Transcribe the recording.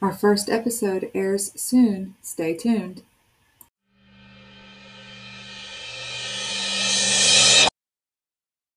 Our first episode airs soon, stay tuned.